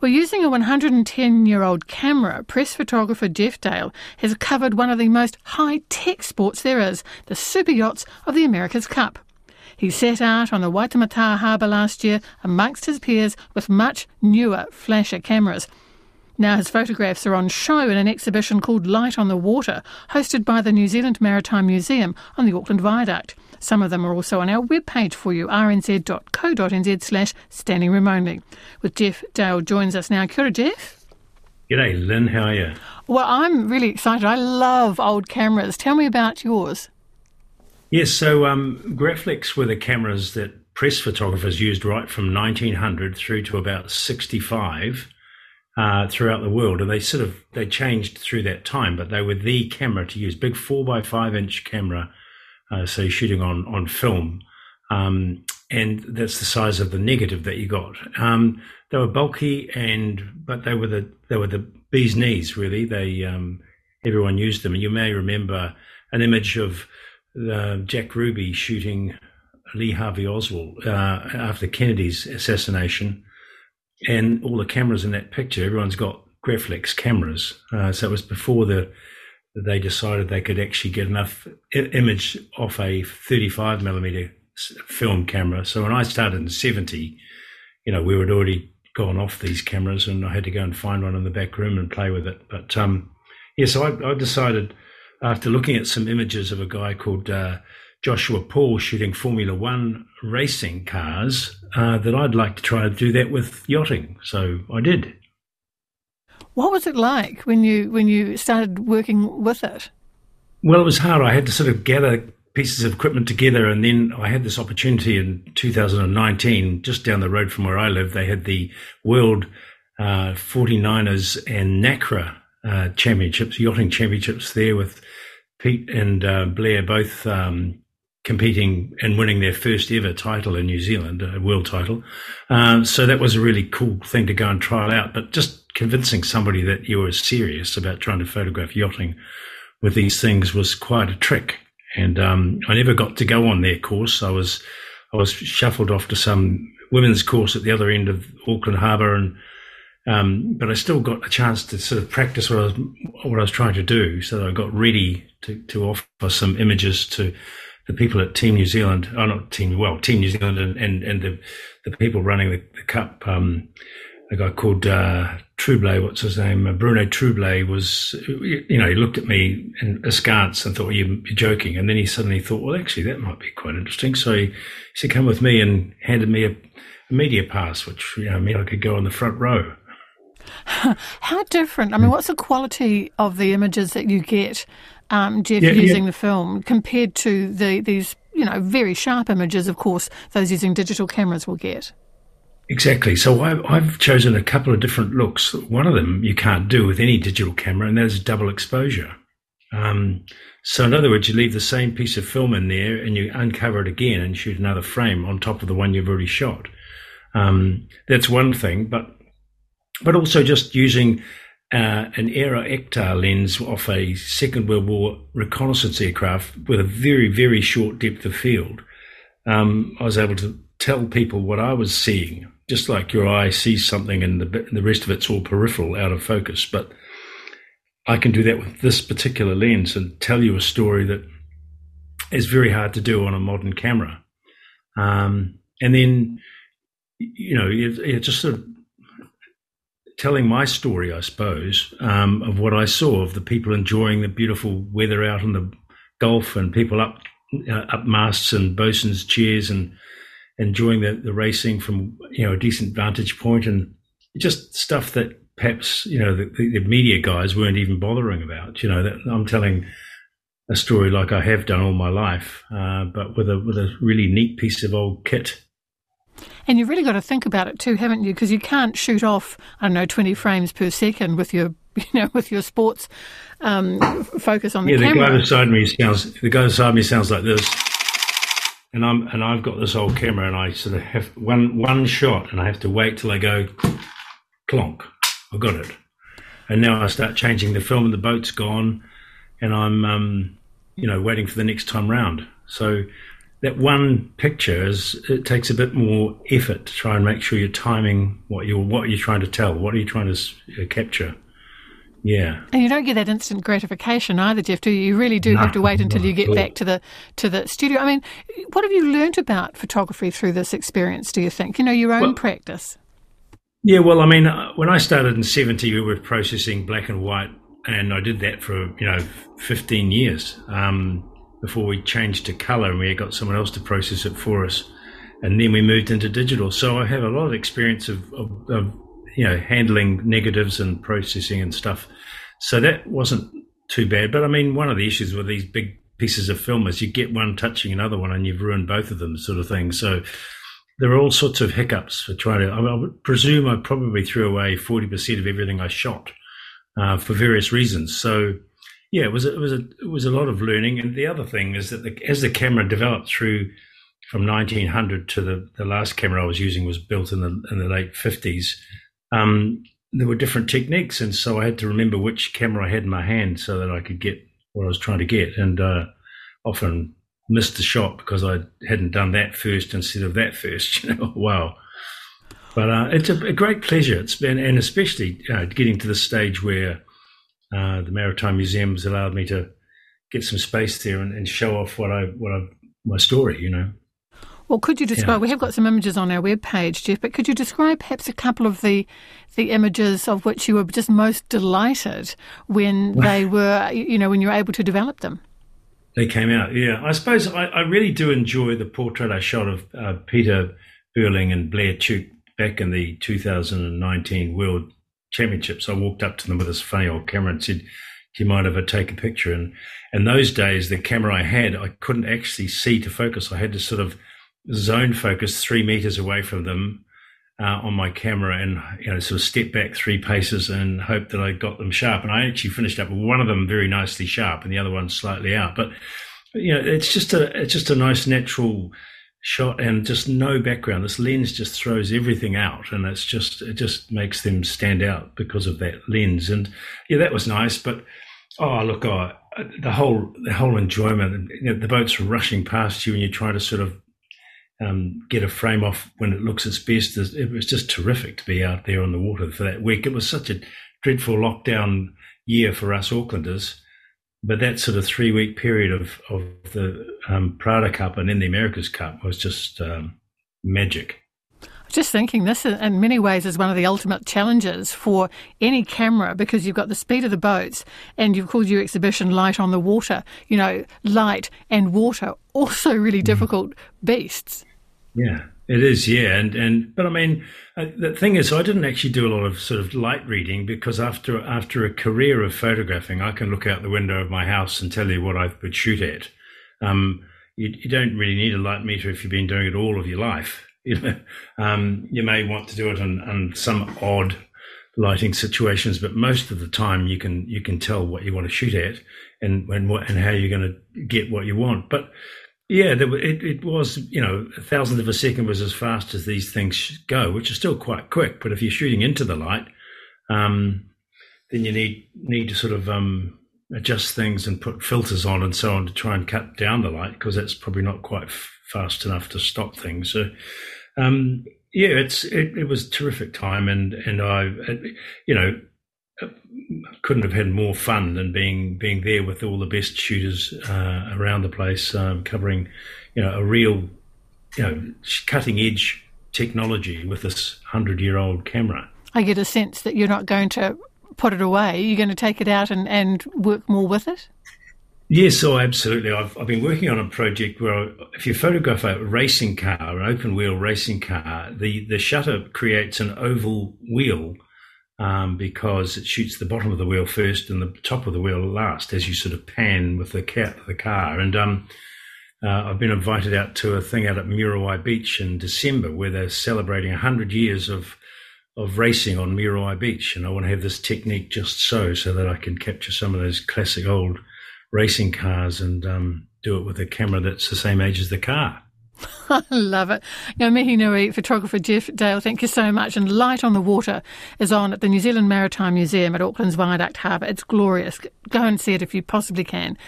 Well, using a 110 year old camera, press photographer Geoff Dale has covered one of the most high tech sports there is the super yachts of the America's Cup. He set out on the Waitemata harbour last year amongst his peers with much newer, flasher cameras. Now his photographs are on show in an exhibition called Light on the Water, hosted by the New Zealand Maritime Museum on the Auckland Viaduct. Some of them are also on our webpage for you, rnz.co.nz slash standing room only. With Geoff Dale joins us now. Kia ora, Geoff. G'day, Lynn. How are you? Well, I'm really excited. I love old cameras. Tell me about yours. Yes, so um, Graflex were the cameras that press photographers used right from 1900 through to about 65 uh, throughout the world, and they sort of they changed through that time, but they were the camera to use. Big four by five inch camera, uh, so shooting on on film, um, and that's the size of the negative that you got. Um, they were bulky, and but they were the they were the bee's knees really. They um, everyone used them, and you may remember an image of uh, Jack Ruby shooting Lee Harvey Oswald uh, after Kennedy's assassination and all the cameras in that picture, everyone's got Graflex cameras. Uh, so it was before the they decided they could actually get enough image off a 35 millimeter film camera. So when I started in 70, you know, we had already gone off these cameras and I had to go and find one in the back room and play with it. But um, yeah, so I, I, decided after looking at some images of a guy called uh, Joshua Paul shooting Formula One racing cars uh, that I'd like to try to do that with yachting. So I did. What was it like when you when you started working with it? Well, it was hard. I had to sort of gather pieces of equipment together, and then I had this opportunity in 2019, just down the road from where I live. They had the World uh, 49ers and NACRA uh, championships, yachting championships there with Pete and uh, Blair both um, competing and winning their first ever title in New Zealand, a world title. Um, so that was a really cool thing to go and trial out. But just convincing somebody that you were serious about trying to photograph yachting with these things was quite a trick. And um, I never got to go on their course. I was I was shuffled off to some women's course at the other end of Auckland Harbour, and um, but I still got a chance to sort of practice what I was what I was trying to do. So I got ready to, to offer some images to the people at Team New Zealand, oh, not Team, well, Team New Zealand and, and, and the, the people running the, the cup, um, a guy called uh, Trouble, what's his name? Uh, Bruno Trouble was, you know, he looked at me and askance and thought, you're, you're joking. And then he suddenly thought, well, actually, that might be quite interesting. So he, he said, come with me and handed me a, a media pass, which, you know, meant I could go on the front row. How different? I mean, what's the quality of the images that you get um, Geoff, yeah, using yeah. the film compared to the these you know very sharp images, of course, those using digital cameras will get. Exactly. So I've, I've chosen a couple of different looks. One of them you can't do with any digital camera, and that is double exposure. Um, so in other words, you leave the same piece of film in there, and you uncover it again and shoot another frame on top of the one you've already shot. Um, that's one thing, but but also just using uh, an Aero Ektar lens off a Second World War reconnaissance aircraft with a very, very short depth of field. Um, I was able to tell people what I was seeing, just like your eye sees something and the, the rest of it's all peripheral, out of focus. But I can do that with this particular lens and tell you a story that is very hard to do on a modern camera. Um, and then, you know, it, it just sort of telling my story, I suppose, um, of what I saw of the people enjoying the beautiful weather out on the Gulf and people up uh, up masts and bosun's chairs and enjoying the, the racing from you know a decent vantage point and just stuff that perhaps you know the, the media guys weren't even bothering about. You know that I'm telling a story like I have done all my life, uh, but with a with a really neat piece of old kit and you've really got to think about it too, haven't you? Because you can't shoot off, I don't know, 20 frames per second with your, you know, with your sports um, focus on the yeah, camera. Yeah, the guy beside me sounds, the guy beside me sounds like this. And I'm, and I've got this old camera and I sort of have one, one shot and I have to wait till I go clonk. I've got it. And now I start changing the film and the boat's gone and I'm, um, you know, waiting for the next time round. So that one picture is it takes a bit more effort to try and make sure you're timing what you're what you're trying to tell, what are you trying to uh, capture. Yeah, and you don't get that instant gratification either, Geoff. Do you? You really do no, have to wait until you get back to the to the studio. I mean, what have you learnt about photography through this experience? Do you think you know your own well, practice? Yeah, well, I mean, uh, when I started in '70, we were processing black and white, and I did that for you know 15 years. Um, before we changed to color and we got someone else to process it for us. And then we moved into digital. So I have a lot of experience of, of, of you know, handling negatives and processing and stuff. So that wasn't too bad. But I mean, one of the issues with these big pieces of film is you get one touching another one and you've ruined both of them, sort of thing. So there are all sorts of hiccups for trying to. I, mean, I would presume I probably threw away 40% of everything I shot uh, for various reasons. So yeah, it was a, it was a it was a lot of learning. And the other thing is that the, as the camera developed through from 1900 to the, the last camera I was using was built in the in the late 50s. Um, there were different techniques, and so I had to remember which camera I had in my hand so that I could get what I was trying to get. And uh, often missed the shot because I hadn't done that first instead of that first. You know, wow. But uh, it's a, a, great pleasure. It's been, and especially uh, getting to the stage where uh, the Maritime Museum has allowed me to get some space there and, and show off what I what I my story. You know. Well, could you describe? Yeah. We have got some images on our web page, Geoff, but could you describe perhaps a couple of the the images of which you were just most delighted when they were, you know, when you were able to develop them? They came out, yeah. I suppose I, I really do enjoy the portrait I shot of uh, Peter Burling and Blair Tuke back in the 2019 World championships, I walked up to them with this funny old camera and said, "Do you mind if I take a picture?" And in those days, the camera I had, I couldn't actually see to focus. I had to sort of zone focus three meters away from them uh, on my camera, and you know, sort of step back three paces and hope that I got them sharp. And I actually finished up with one of them very nicely sharp, and the other one slightly out. But you know, it's just a it's just a nice natural shot and just no background. This lens just throws everything out, and it's just it just makes them stand out because of that lens. And yeah, that was nice. But oh, look, oh, the whole the whole enjoyment. You know, the boats rushing past you, and you try to sort of um, get a frame off when it looks its best. It was just terrific to be out there on the water for that week. It was such a dreadful lockdown year for us Aucklanders but that sort of three week period of of the um, Prada Cup and then the America's Cup was just um, magic. Just thinking, this in many ways is one of the ultimate challenges for any camera because you've got the speed of the boats and you've called your exhibition Light on the Water. You know, light and water, also really mm. difficult beasts. Yeah, it is, yeah, and and but I mean, uh, the thing is, I didn't actually do a lot of sort of light reading because after after a career of photographing, I can look out the window of my house and tell you what I would shoot at. Um, you, you, don't really need a light meter if you've been doing it all of your life. You um, you may want to do it on, on some odd lighting situations, but most of the time you can you can tell what you want to shoot at and and what and how you're going to get what you want. But yeah, it, it was, you know, a thousandth of a second was as fast as these things go, which is still quite quick. But if you're shooting into the light, um, then you need need to sort of um, adjust things and put filters on and so on to try and cut down the light because that's probably not quite fast enough to stop things. So, um, yeah, it's it, it was terrific time, and and I, you know, couldn't have had more fun than being being there with all the best shooters uh, around the place, um, covering you know a real you know cutting edge technology with this hundred year old camera. I get a sense that you're not going to put it away. You're going to take it out and, and work more with it. Yes, oh, absolutely. I've, I've been working on a project where if you photograph a racing car, an open wheel racing car, the, the shutter creates an oval wheel um, because it shoots the bottom of the wheel first and the top of the wheel last as you sort of pan with the, cat, the car. And um, uh, I've been invited out to a thing out at Muriwai Beach in December where they're celebrating 100 years of of racing on Muriwai Beach. And I want to have this technique just so, so that I can capture some of those classic old racing cars and um, do it with a camera that's the same age as the car. I love it. Now, mihi nui, photographer Geoff Dale, thank you so much. And Light on the Water is on at the New Zealand Maritime Museum at Auckland's Viaduct Harbour. It's glorious. Go and see it if you possibly can.